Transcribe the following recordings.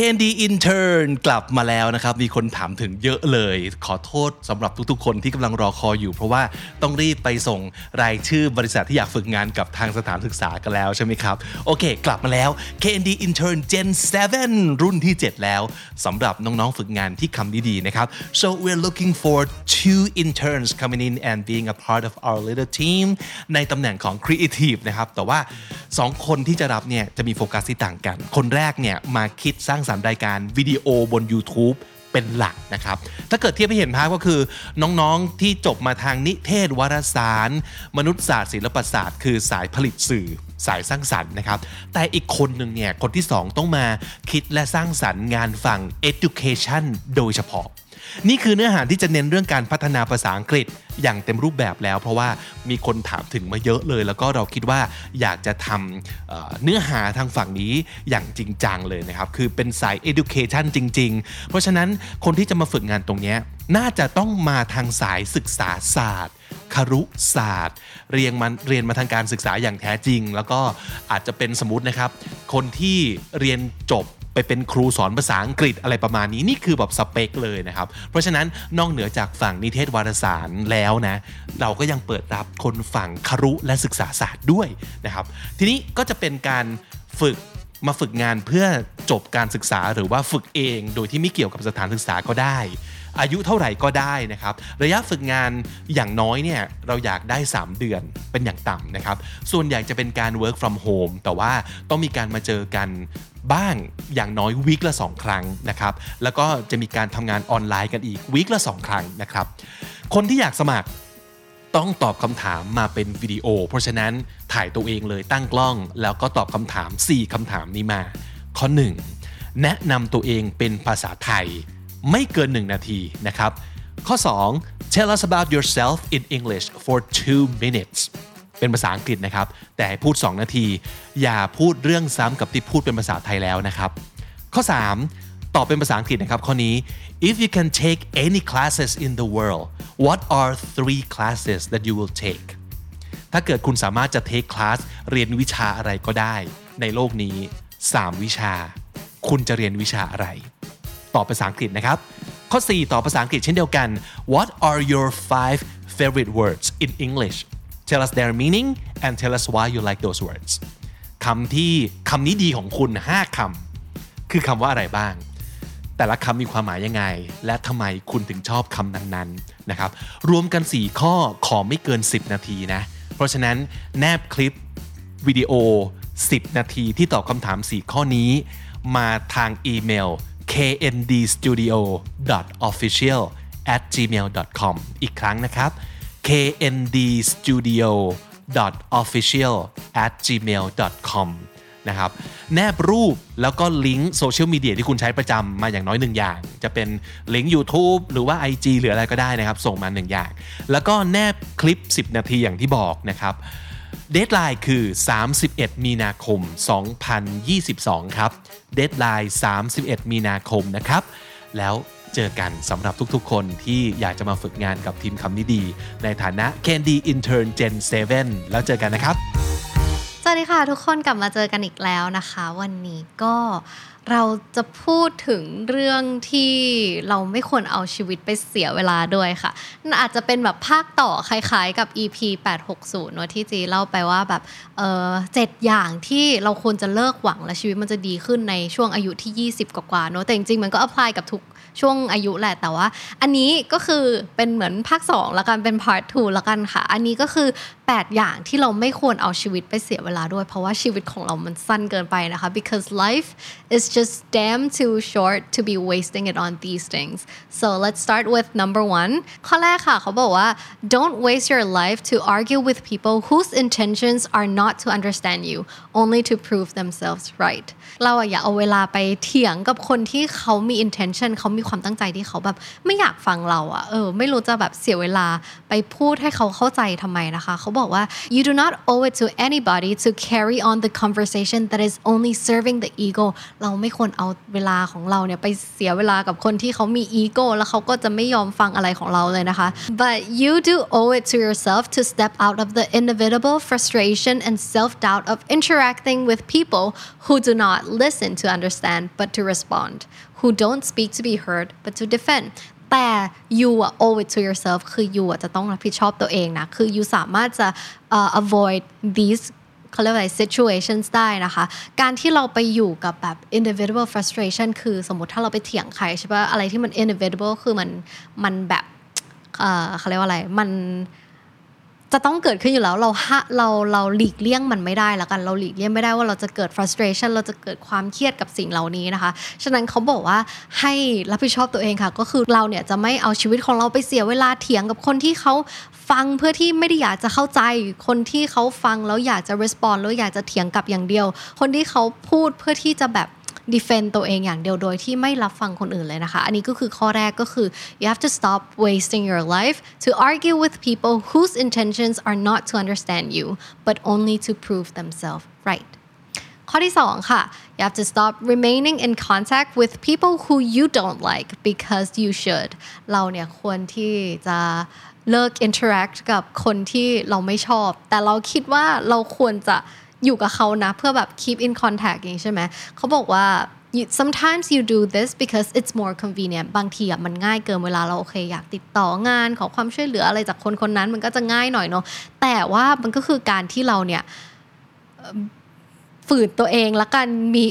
Candy Intern กลับมาแล้วนะครับ มีคนถามถึงเยอะเลย ขอโทษสำหรับทุกๆ คนที่กำลังรอคอยอยู่ เพราะว่าต้องรีบไปส่งรายชื่อบริษัทที่อยากฝึกงานกับทางสถานศึกษากันแล้วใช่ไหมครับ โอเค กลับมาแล้ว Candy Intern Gen 7 รุ่นที่ 7 แล้วสำหรับน้องๆ ฝึกงานที่คำดีๆ นะครับ so we're looking for two interns coming in and being a part of our little team ในตำแหน่งของ Creative นะครับ แต่ว่า 2 คนที่จะรับเนี่ยจะมีโฟกัสที่ต่างกัน คนแรกเนี่ยมาคิดสร้างสารรายการวิดีโอบน YouTube เป็นหลักนะครับ ถ้าเกิดเทียบให้เห็นภาพก็คือน้องๆที่จบมาทางนิเทศวารสาร มนุษยศาสตร์ศิลปศาสตร์ คือสายผลิตสื่อสายสร้างสรรค์นะครับ แต่อีกคนหนึ่งเนี่ย คนที่ 2 ต้องมาคิดและสร้างสรรค์งานฝั่ง education โดยเฉพาะ นี่คือเนื้อหาที่จะเน้นเรื่องการพัฒนาภาษาอังกฤษอย่างเต็มรูปแบบแล้ว เพราะว่ามีคนถามถึงมาเยอะเลย แล้วก็เราคิดว่าอยากจะทำเเนื้อหาทางฝั่งนี้อย่างจริงจังเลยนะครับ คือเป็นสาย education จริง ๆ เพราะฉะนั้นคนที่จะมาฝึกงานตรงนี้น่าจะต้องมาทางสายศึกษาศาสตร์ครุศาสตร์ เรียนมันเรียนมาทางการศึกษาอย่างแท้จริง แล้วก็อาจจะเป็นสมมตินะครับ คนที่เรียนจบ ไปเป็นครูสอนภาษาอังกฤษอะไรประมาณนี้นี่คือแบบสเปคเลยนะครับ เพราะฉะนั้นนอกเหนือจากฝั่งนิเทศวารสารแล้วนะเราก็ยังเปิดรับคนฝั่งครุและศึกษาศาสตร์ด้วยนะครับ ทีนี้ก็จะเป็นการฝึกมาฝึกงานเพื่อจบการศึกษาหรือว่าฝึกเองโดยที่ไม่เกี่ยวกับสถานศึกษาก็ได้ อายุเท่าไหร่ก็ได้นะครับ ระยะฝึกงานอย่างน้อยเนี่ยเราอยากได้ 3 เดือนเป็นอย่างต่ำนะครับ ส่วนใหญ่จะเป็นการ work from home แต่ว่าต้องมีการมาเจอกัน บ้างอย่างน้อยวีคละ 2 ครั้งนะครับ แล้วก็จะมีการทำงานออนไลน์กันอีกวีคละ 2 ครั้งนะครับ คนที่อยากสมัครต้องตอบคำถามมาเป็นวิดีโอ เพราะฉะนั้นถ่ายตัวเองเลยตั้งกล้อง แล้วก็ตอบคำถาม 4คำถามนี้มา ข้อ 1 แนะนำตัวเองเป็นภาษาไทย ไม่เกิน 1 นาทีนะครับ ข้อ 2 tell us about yourself in English for 2 minutes เป็นภาษาอังกฤษนะครับ แต่ให้พูด 2 นาที อย่าพูดเรื่องซ้ำกับที่พูดเป็นภาษาไทยแล้วนะครับ ข้อ 3 ตอบเป็นภาษาอังกฤษนะครับข้อนี้ if you can take any classes in the world what are three classes that you will take ถ้าเกิดคุณสามารถจะเทคคลาสเรียนวิชาอะไรก็ได้ ในโลกนี้ 3 วิชา คุณจะเรียนวิชาอะไร ตอบภาษาอังกฤษนะครับ ข้อ 4 ตอบภาษาอังกฤษเช่นเดียวกัน What are your five favorite words in English Tell us their meaning and tell us why you like those words คำที่คำนี้ดีของคุณ 5คำคือคำว่าอะไรบ้าง แต่ละคำมีความหมายยังไง และทำไมคุณถึงชอบคำนั้นๆนะครับ รวมกัน 4 ข้อขอไม่เกิน 10 นาทีนะ เพราะฉะนั้นแนบคลิปวิดีโอ 10 นาทีที่ตอบคำถาม 4 ข้อนี้ มาทางอีเมล kndstudio.official at gmail.com อีกครั้งนะครับ kndstudio.official@gmail.com นะครับแนบรูปแล้วก็ลิงก์โซเชียลมีเดียที่คุณใช้ประจำมาอย่างน้อยหนึ่งอย่าง จะเป็นลิงก์ YouTube หรือว่า IG หรืออะไรก็ได้นะครับ ส่งมาหนึ่งอย่าง แล้วก็แนบคลิป 10 นาทีอย่างที่บอกนะครับ deadline คือ 31 มีนาคม 2022 ครับ deadline 31 มีนาคมนะครับ แล้ว เจอกันสำหรับทุกๆ คนที่อยากจะมาฝึกงานกับทีมคำนี้ดี ในฐานะ คำนี้ดี Intern Gen 7 แล้วเจอกันนะครับ สวัสดีค่ะทุกคนกลับมาเจอกันอีกแล้วนะคะ วันนี้ก็เราจะพูดถึงเรื่องที่เราไม่ควรเอาชีวิตไปเสียเวลาด้วยค่ะนั่นอาจจะเป็นแบบภาคต่อคล้ายๆกับ EP 860เนอะที่จีเล่าไปว่าแบบเออเจ็ดอย่างที่เราควรจะเลิกหวังและชีวิตมันจะดีขึ้นในช่วงอายุที่ 20 กว่าๆเนอะแต่จริงๆมันก็ apply กับทุก ช่วงอายุแหละแต่ว่า อันนี้ก็คือเป็นเหมือนภาค2ละกันเป็น part 2ละกันค่ะ อันนี้ก็คือ 8 อย่างที่เราไม่ควรเอาชีวิตไปเสียเวลาด้วย เพราะว่าชีวิตของเรามันสั้นเกินไปนะคะ because life is just damn too short to be wasting it on these things so let's start with number one ข้อแรกค่ะเขาบอกว่า don't waste your life to argue with people whose intentions are not to understand you only to prove themselves right เราอะอย่าเอาเวลาไปเถียงกับคนที่เขามี intention เขามีความตั้งใจที่เขาแบบไม่อยากฟังเราอะเออไม่รู้จะแบบเสียเวลาไปพูดให้เขาเข้าใจทำไมนะคะ เขาบอกว่า you do not owe it to anybody to carry on the conversation that is only serving the ego เราไม่ควรเอาเวลาของเราเนี่ยไปเสียเวลากับคนที่เขามีอีโก้แล้วเขาก็จะไม่ยอมฟังอะไรของเราเลยนะคะ but you do owe it to yourself to step out of the inevitable frustration and self-doubt of interacting with people who do not listen to understand but to respond who don't speak to be heard but to defend แต่ you อะ owe it to yourself คือ you จะต้องรับผิดชอบตัวเองนะ คือ you สามารถจะ uh, avoid these เขาเรียกว่าอะไร situations ได้นะคะ การที่เราไปอยู่กับแบบ inevitable frustration คือสมมติถ้าเราไปเถียงใครใช่ปะอะไรที่มัน inevitable คือมันมันแบบเขาเรียกว่าอะไร มัน จะต้องเกิดขึ้นอยู่แล้วเราฮะเราเราหลีกเลี่ยงมันไม่ได้แล้วกันเราหลีกเลี่ยงไม่ได้ว่าเราจะเกิด frustration เราจะเกิดความเครียดกับสิ่งเหล่านี้นะคะ ฉะนั้นเขาบอกว่าให้รับผิดชอบตัวเองค่ะ ก็คือเราเนี่ยจะไม่เอาชีวิตของเราไปเสียเวลาเถียงกับคนที่เขาฟังเพื่อที่ไม่ได้อยากจะเข้าใจ คนที่เขาฟังแล้วอยากจะ respond แล้วอยากจะเถียงกลับอย่างเดียว คนที่เขาพูดเพื่อที่จะแบบ defend ตัวเองอย่างเดียวโดยที่ไม่รับฟังคนอื่นเลยนะคะ อันนี้ก็คือข้อแรกก็คือ you have to stop wasting your life to argue with people whose intentions are not to understand you but only to prove themselves right ข้อที่สองค่ะ you have to stop remaining in contact with people who you don't like because you should เราเนี่ยควรที่จะเลิก interact กับคนที่เราไม่ชอบ แต่เราคิดว่าเราควรจะ อยู่กับเขานะเพื่อแบบ keep in contact อย่างนี้ใช่ไหมเขาบอกว่า sometimes you do this because it's more convenient บางทีอะมันง่ายเกินเวลาเราโอเคอยากติดต่องานขอความช่วยเหลืออะไรจากคนคนนั้นมันก็จะง่ายหน่อยเนาะแต่ว่ามันก็คือการที่เราเนี่ยฝืนตัวเองและการมี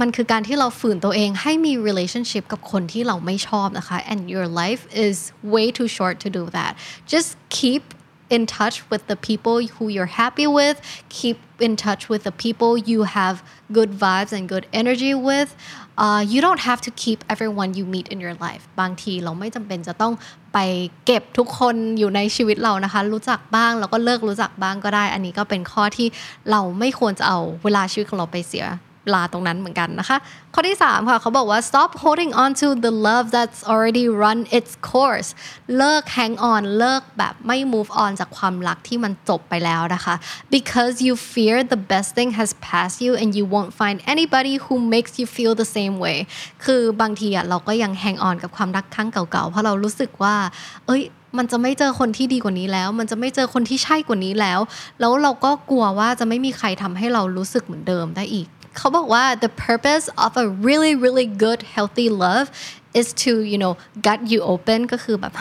มันคือการที่เราฝืนตัวเองให้มี relationship กับคนที่เราไม่ชอบนะคะ and your life is way too short to do that just keep in touch with the people who you're happy with keep in touch with the people you have good vibes and good energy with uh, you don't have to keep everyone you meet in your life บางทีเราไม่จำเป็นจะต้องไปเก็บทุกคนอยู่ในชีวิตเรานะคะ รู้จักบ้างแล้วก็เลิกรู้จักบ้างก็ได้ อันนี้ก็เป็นข้อที่เราไม่ควรจะเอาเวลาชีวิตของเราไปเสีย ลาตรงนั้นเหมือนกันนะคะ ข้อที่ 3 ค่ะเขาบอกว่า stop holding on to the love that's already run its course เลิก hang on เลิกแบบไม่ move on จากความรักที่มันจบไปแล้วนะคะ because you fear the best thing has passed you and you won't find anybody who makes you feel the same way คือบางทีอะเราก็ยัง hang on กับความรักครั้งเก่าๆ เพราะเรารู้สึกว่า เอ้ยมันจะไม่เจอคนที่ดีกว่านี้แล้ว มันจะไม่เจอคนที่ใช่กว่านี้แล้ว แล้วเราก็กลัวว่าจะไม่มีใครทำให้เรารู้สึกเหมือนเดิมได้อีก เขาบอกว่า the purpose of a really really good healthy love is to you know gut you open ก็คือแบบ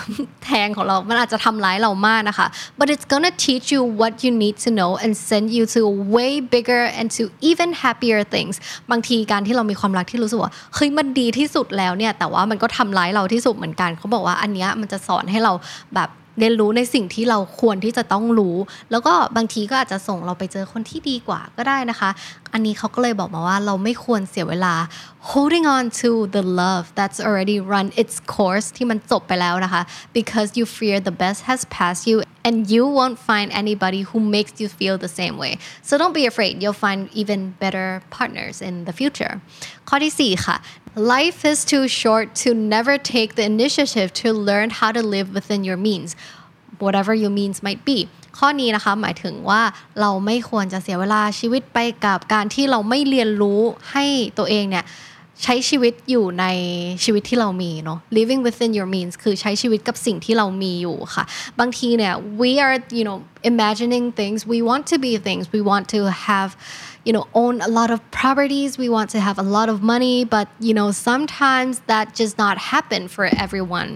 แทงของเรา มันอาจจะทำร้ายเรามากนะคะ but it's gonna teach you what you need to know and send you to way bigger and to even happier things บางทีการที่เรามีความรักที่รู้สึกว่าเฮ้ยมันดีที่สุดแล้วเนี่ย แต่ว่ามันก็ทำร้ายเราที่สุดเหมือนกัน เขาบอกว่าอันเนี้ยมันจะสอนให้เราแบบเรียนรู้ในสิ่งที่เราควรที่จะต้องรู้ แล้วก็บางทีก็อาจจะส่งเราไปเจอคนที่ดีกว่าก็ได้นะคะ อันนี้เขาก็เลยบอกมาว่าเราไม่ควรเสียเวลา holding on to the love that's already run its course ที่มันจบไปแล้วนะคะ because you fear the best has passed you and you won't find anybody who makes you feel the same way so don't be afraid you'll find even better partners in the future ข้อที่ 4 ค่ะ Life is too short to never take the initiative to learn how to live within your means whatever your means might be ข้อนี้นะคะหมายถึงว่าเราไม่ควรจะเสียเวลาชีวิตไปกับการที่เราไม่เรียนรู้ให้ตัวเองเนี่ยใช้ชีวิตอยู่ในชีวิตที่เรามีเนาะ living within your means คือใช้ชีวิตกับสิ่งที่เรามีอยู่ค่ะ บางทีเนี่ย we are you know imagining things we want to be things we want to have you know own a lot of properties we want to have a lot of money but you know sometimes that just not happen for everyone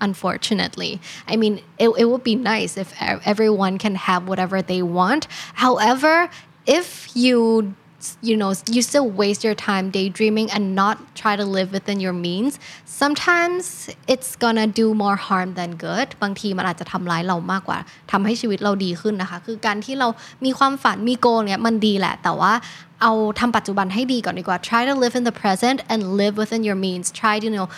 unfortunately i mean it, it would be nice if everyone can have whatever they want however if you you know you still waste your time daydreaming and not try to live within your means sometimes it's gonna do more harm than good บางทีมันอาจจะทำร้ายเรามากกว่าทำให้ชีวิตเราดีขึ้นนะคะ คือการที่เรามีความฝันมีโกเนี่ยมันดีแหละ แต่ว่า เอาทำปัจจุบันให้ดีก่อนดีกว่า try to live in the present and live within your means try to you know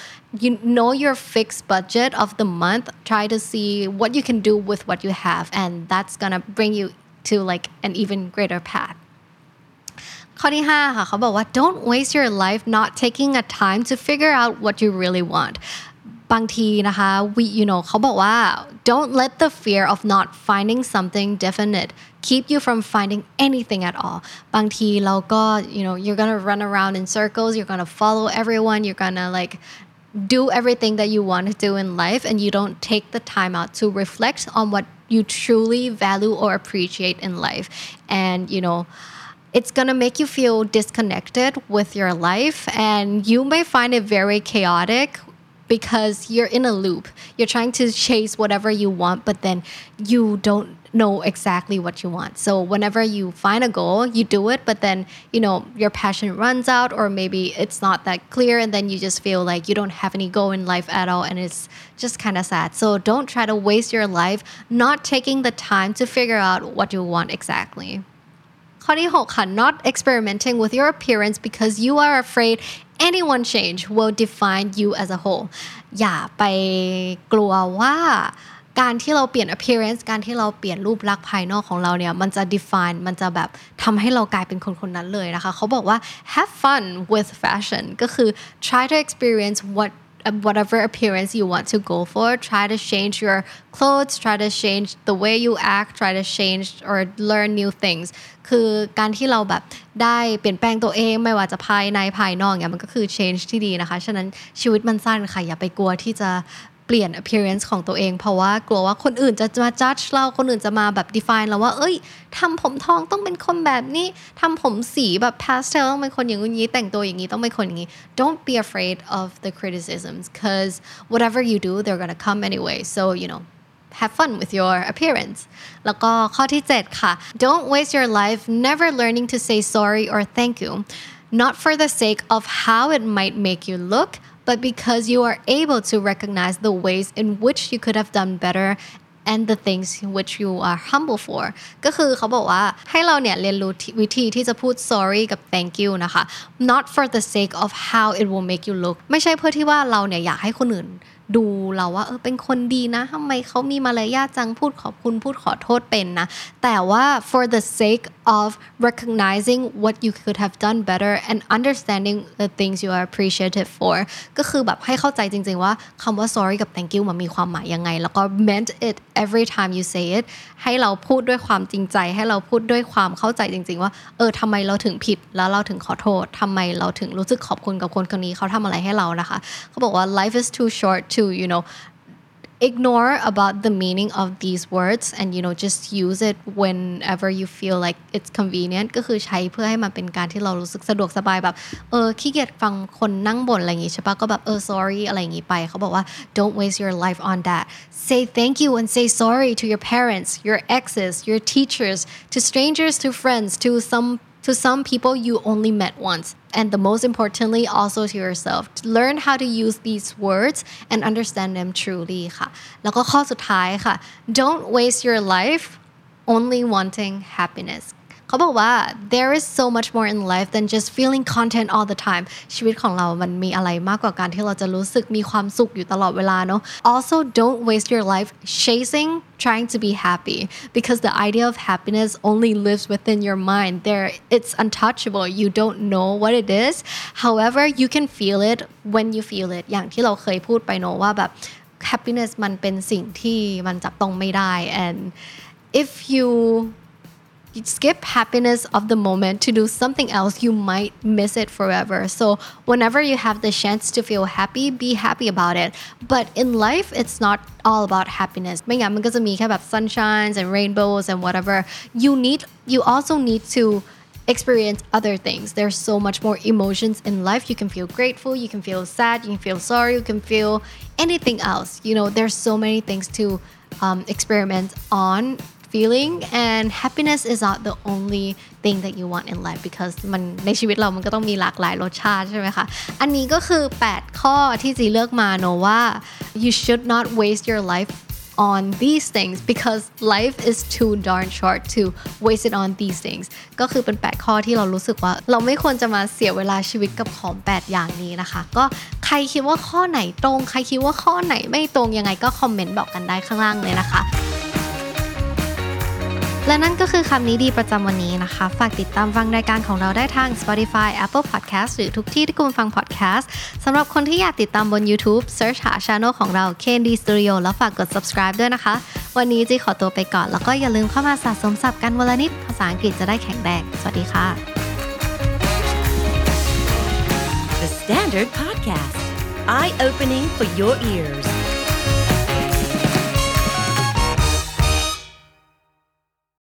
you know your fixed budget of the month try to see what you can do with what you have and that's gonna bring you to like an even greater path ข้อที่ 5 ค่ะ เขาบอกว่า don't waste your life not taking a time to figure out what you really want บางทีนะคะ we you know เขาบอกว่า don't let the fear of not finding something definite keep you from finding anything at all บางทีเราก็ you know you're gonna run around in circles you're gonna follow everyone you're gonna like do everything that you want to do in life and you don't take the time out to reflect on what you truly value or appreciate in life and you know it's gonna make you feel disconnected with your life and you may find it very chaotic because you're in a loop. You're trying to chase whatever you want, but then you don't know exactly what you want. So whenever you find a goal, you do it, but then, you know, your passion runs out or maybe it's not that clear and then you just feel like you don't have any goal in life at all and it's just kind of sad. So don't try to waste your life not taking the time to figure out what you want exactly. ข้อที่6ค่ะ not experimenting with your appearance because you are afraid anyone change will define you as a whole อย่าไปกลัวว่าการที่เราเปลี่ยน appearance การที่เราเปลี่ยนรูปลักษณ์ภายนอกของเราเนี่ย มันจะ define มันจะแบบทำให้เรากลายเป็นคนคนนั้นเลยนะคะ เขาบอกว่า have fun with fashion ก็คือ try to experience what whatever appearance you want to go for try to change your clothes try to change the way you act try to change or learn new things คือการที่เราแบบได้เปลี่ยนแปลงตัวเองไม่ว่าจะภายในภายนอกเนี่ยมันก็คือ change ที่ดีนะคะ ฉะนั้นชีวิตมันสั้นค่ะ อย่าไปกลัวที่จะ เปลี่ยน appearance ของตัวเอง เพราะว่ากลัวว่าคนอื่นจะมา judge เราคนอื่นจะมาแบบ define เราว่า เอ้ยทำผมทองต้องเป็นคนแบบนี้ทำผมสีแบบ pastel ต้องเป็นคนอย่างนี้แต่งตัวอย่างนี้ต้องเป็นคนอย่างนี้ don't be afraid of the criticisms because whatever you do they're gonna come anyway so you know have fun with your appearance แล้วก็ข้อที่ 7 ค่ะ don't waste your life never learning to say sorry or thank you not for the sake of how it might make you look but because you are able to recognize the ways in which you could have done better and the things which you are humble for ก็คือเขาบอกว่าให้เราเนี่ยเรียนรู้วิธีที่จะพูด sorry กับ thank you นะคะ not for the sake of how it will make you look ไม่ใช่เพื่อที่ว่าเราเนี่ยอยากให้คนอื่นดูเราว่าเออเป็นคนดีนะทำไมเขามีมารยาทจังพูดขอบคุณพูดขอโทษเป็นนะ แต่ว่า for the sake of recognizing what you could have done better and understanding the things you are appreciated for ก็คือแบบให้เข้าใจจริง ๆ ว่าคำว่า sorry กับ thank you มันมีความหมายยังไง แล้วก็ meant it every time you say it ให้เราพูดด้วยความจริงใจ ให้เราพูดด้วยความเข้าใจจริง ๆ ว่า เออทำไมเราถึงผิด แล้วเราถึงขอโทษทำไมเราถึงรู้สึกขอบคุณกับคนคนนี้เขาทำอะไรให้เรานะคะ เขาบอกว่า life is too short to you know ignore about the meaning of these words and you know just use it whenever you feel like it's convenient ก็คือใช้เพื่อให้มันเป็นการที่เรารู้สึกสะดวกสบายแบบเออขี้เกียจฟังคนนั่งบ่นอะไรอย่างงี้ใช่ปะก็แบบเออ sorry อะไรอย่างงี้ไปเขาบอกว่า don't waste your life on that say thank you and say sorry to your parents your exes your teachers to strangers to friends to some to some people you only met once and the most importantly also to yourself learn how to use these words and understand them truly ค่ะ แล้วก็ข้อสุดท้ายค่ะ don't waste your life only wanting happiness เขาบอกว่า there is so much more in life than just feeling content all the time ชีวิตของเรามันมีอะไรมากกว่าการที่เราจะรู้สึกมีความสุขอยู่ตลอดเวลาเนาะ also don't waste your life chasing trying to be happy because the idea of happiness only lives within your mind there it's untouchable you don't know what it is however you can feel it when you feel it อย่างที่เราเคยพูดไปเนาะว่าแบบ happiness มันเป็นสิ่งที่มันจับต้องไม่ได้ and if you you skip happiness of the moment to do something else, you might miss it forever. So, whenever you have the chance to feel happy, be happy about it. But in life, it's not all about happiness. ไม่งั้นมันก็จะมีแค่แบบ sunshines and rainbows and whatever. You need, you also need to experience other things. There's so much more emotions in life. You can feel grateful, you can feel sad, you can feel sorry, you can feel anything else. You know, there's so many things to um, experiment on feeling and happiness is not the only thing that you want in life because มันในชีวิตเรามันก็ต้องมีหลากหลายรสชาติใช่ไหมคะ อันนี้ก็คือ 8 ข้อที่จีเลือกมาเนอะว่า you should not waste your life on these things because life is too darn short to waste it on these things ก็คือเป็น 8 ข้อที่เรารู้สึกว่า เราไม่ควรจะมาเสียเวลาชีวิตกับของ 8 อย่างนี้นะคะ ก็ใครคิดว่าข้อไหนตรง ใครคิดว่าข้อไหนไม่ตรงยังไงก็คอมเมนต์บอกกันได้ข้างล่างเลยนะคะ และนั่นก็คือคำนี้ดีประจำวันนี้นะคะ ฝากติดตามฟังรายการของเราได้ทาง Spotify Apple Podcast หรือทุกที่ที่คุณฟัง podcast สำหรับคนที่อยากติดตามบน YouTube Search หา channel ของเรา KND Studio แล้วฝากกด subscribe ด้วยนะคะ วันนี้จีขอตัวไปก่อน แล้วก็อย่าลืมเข้ามาสะสมศัพท์กันวันละนิด ภาษาอังกฤษจะได้แข็งแรงสวัสดีค่ะ The Standard Podcast, eye opening for your ears.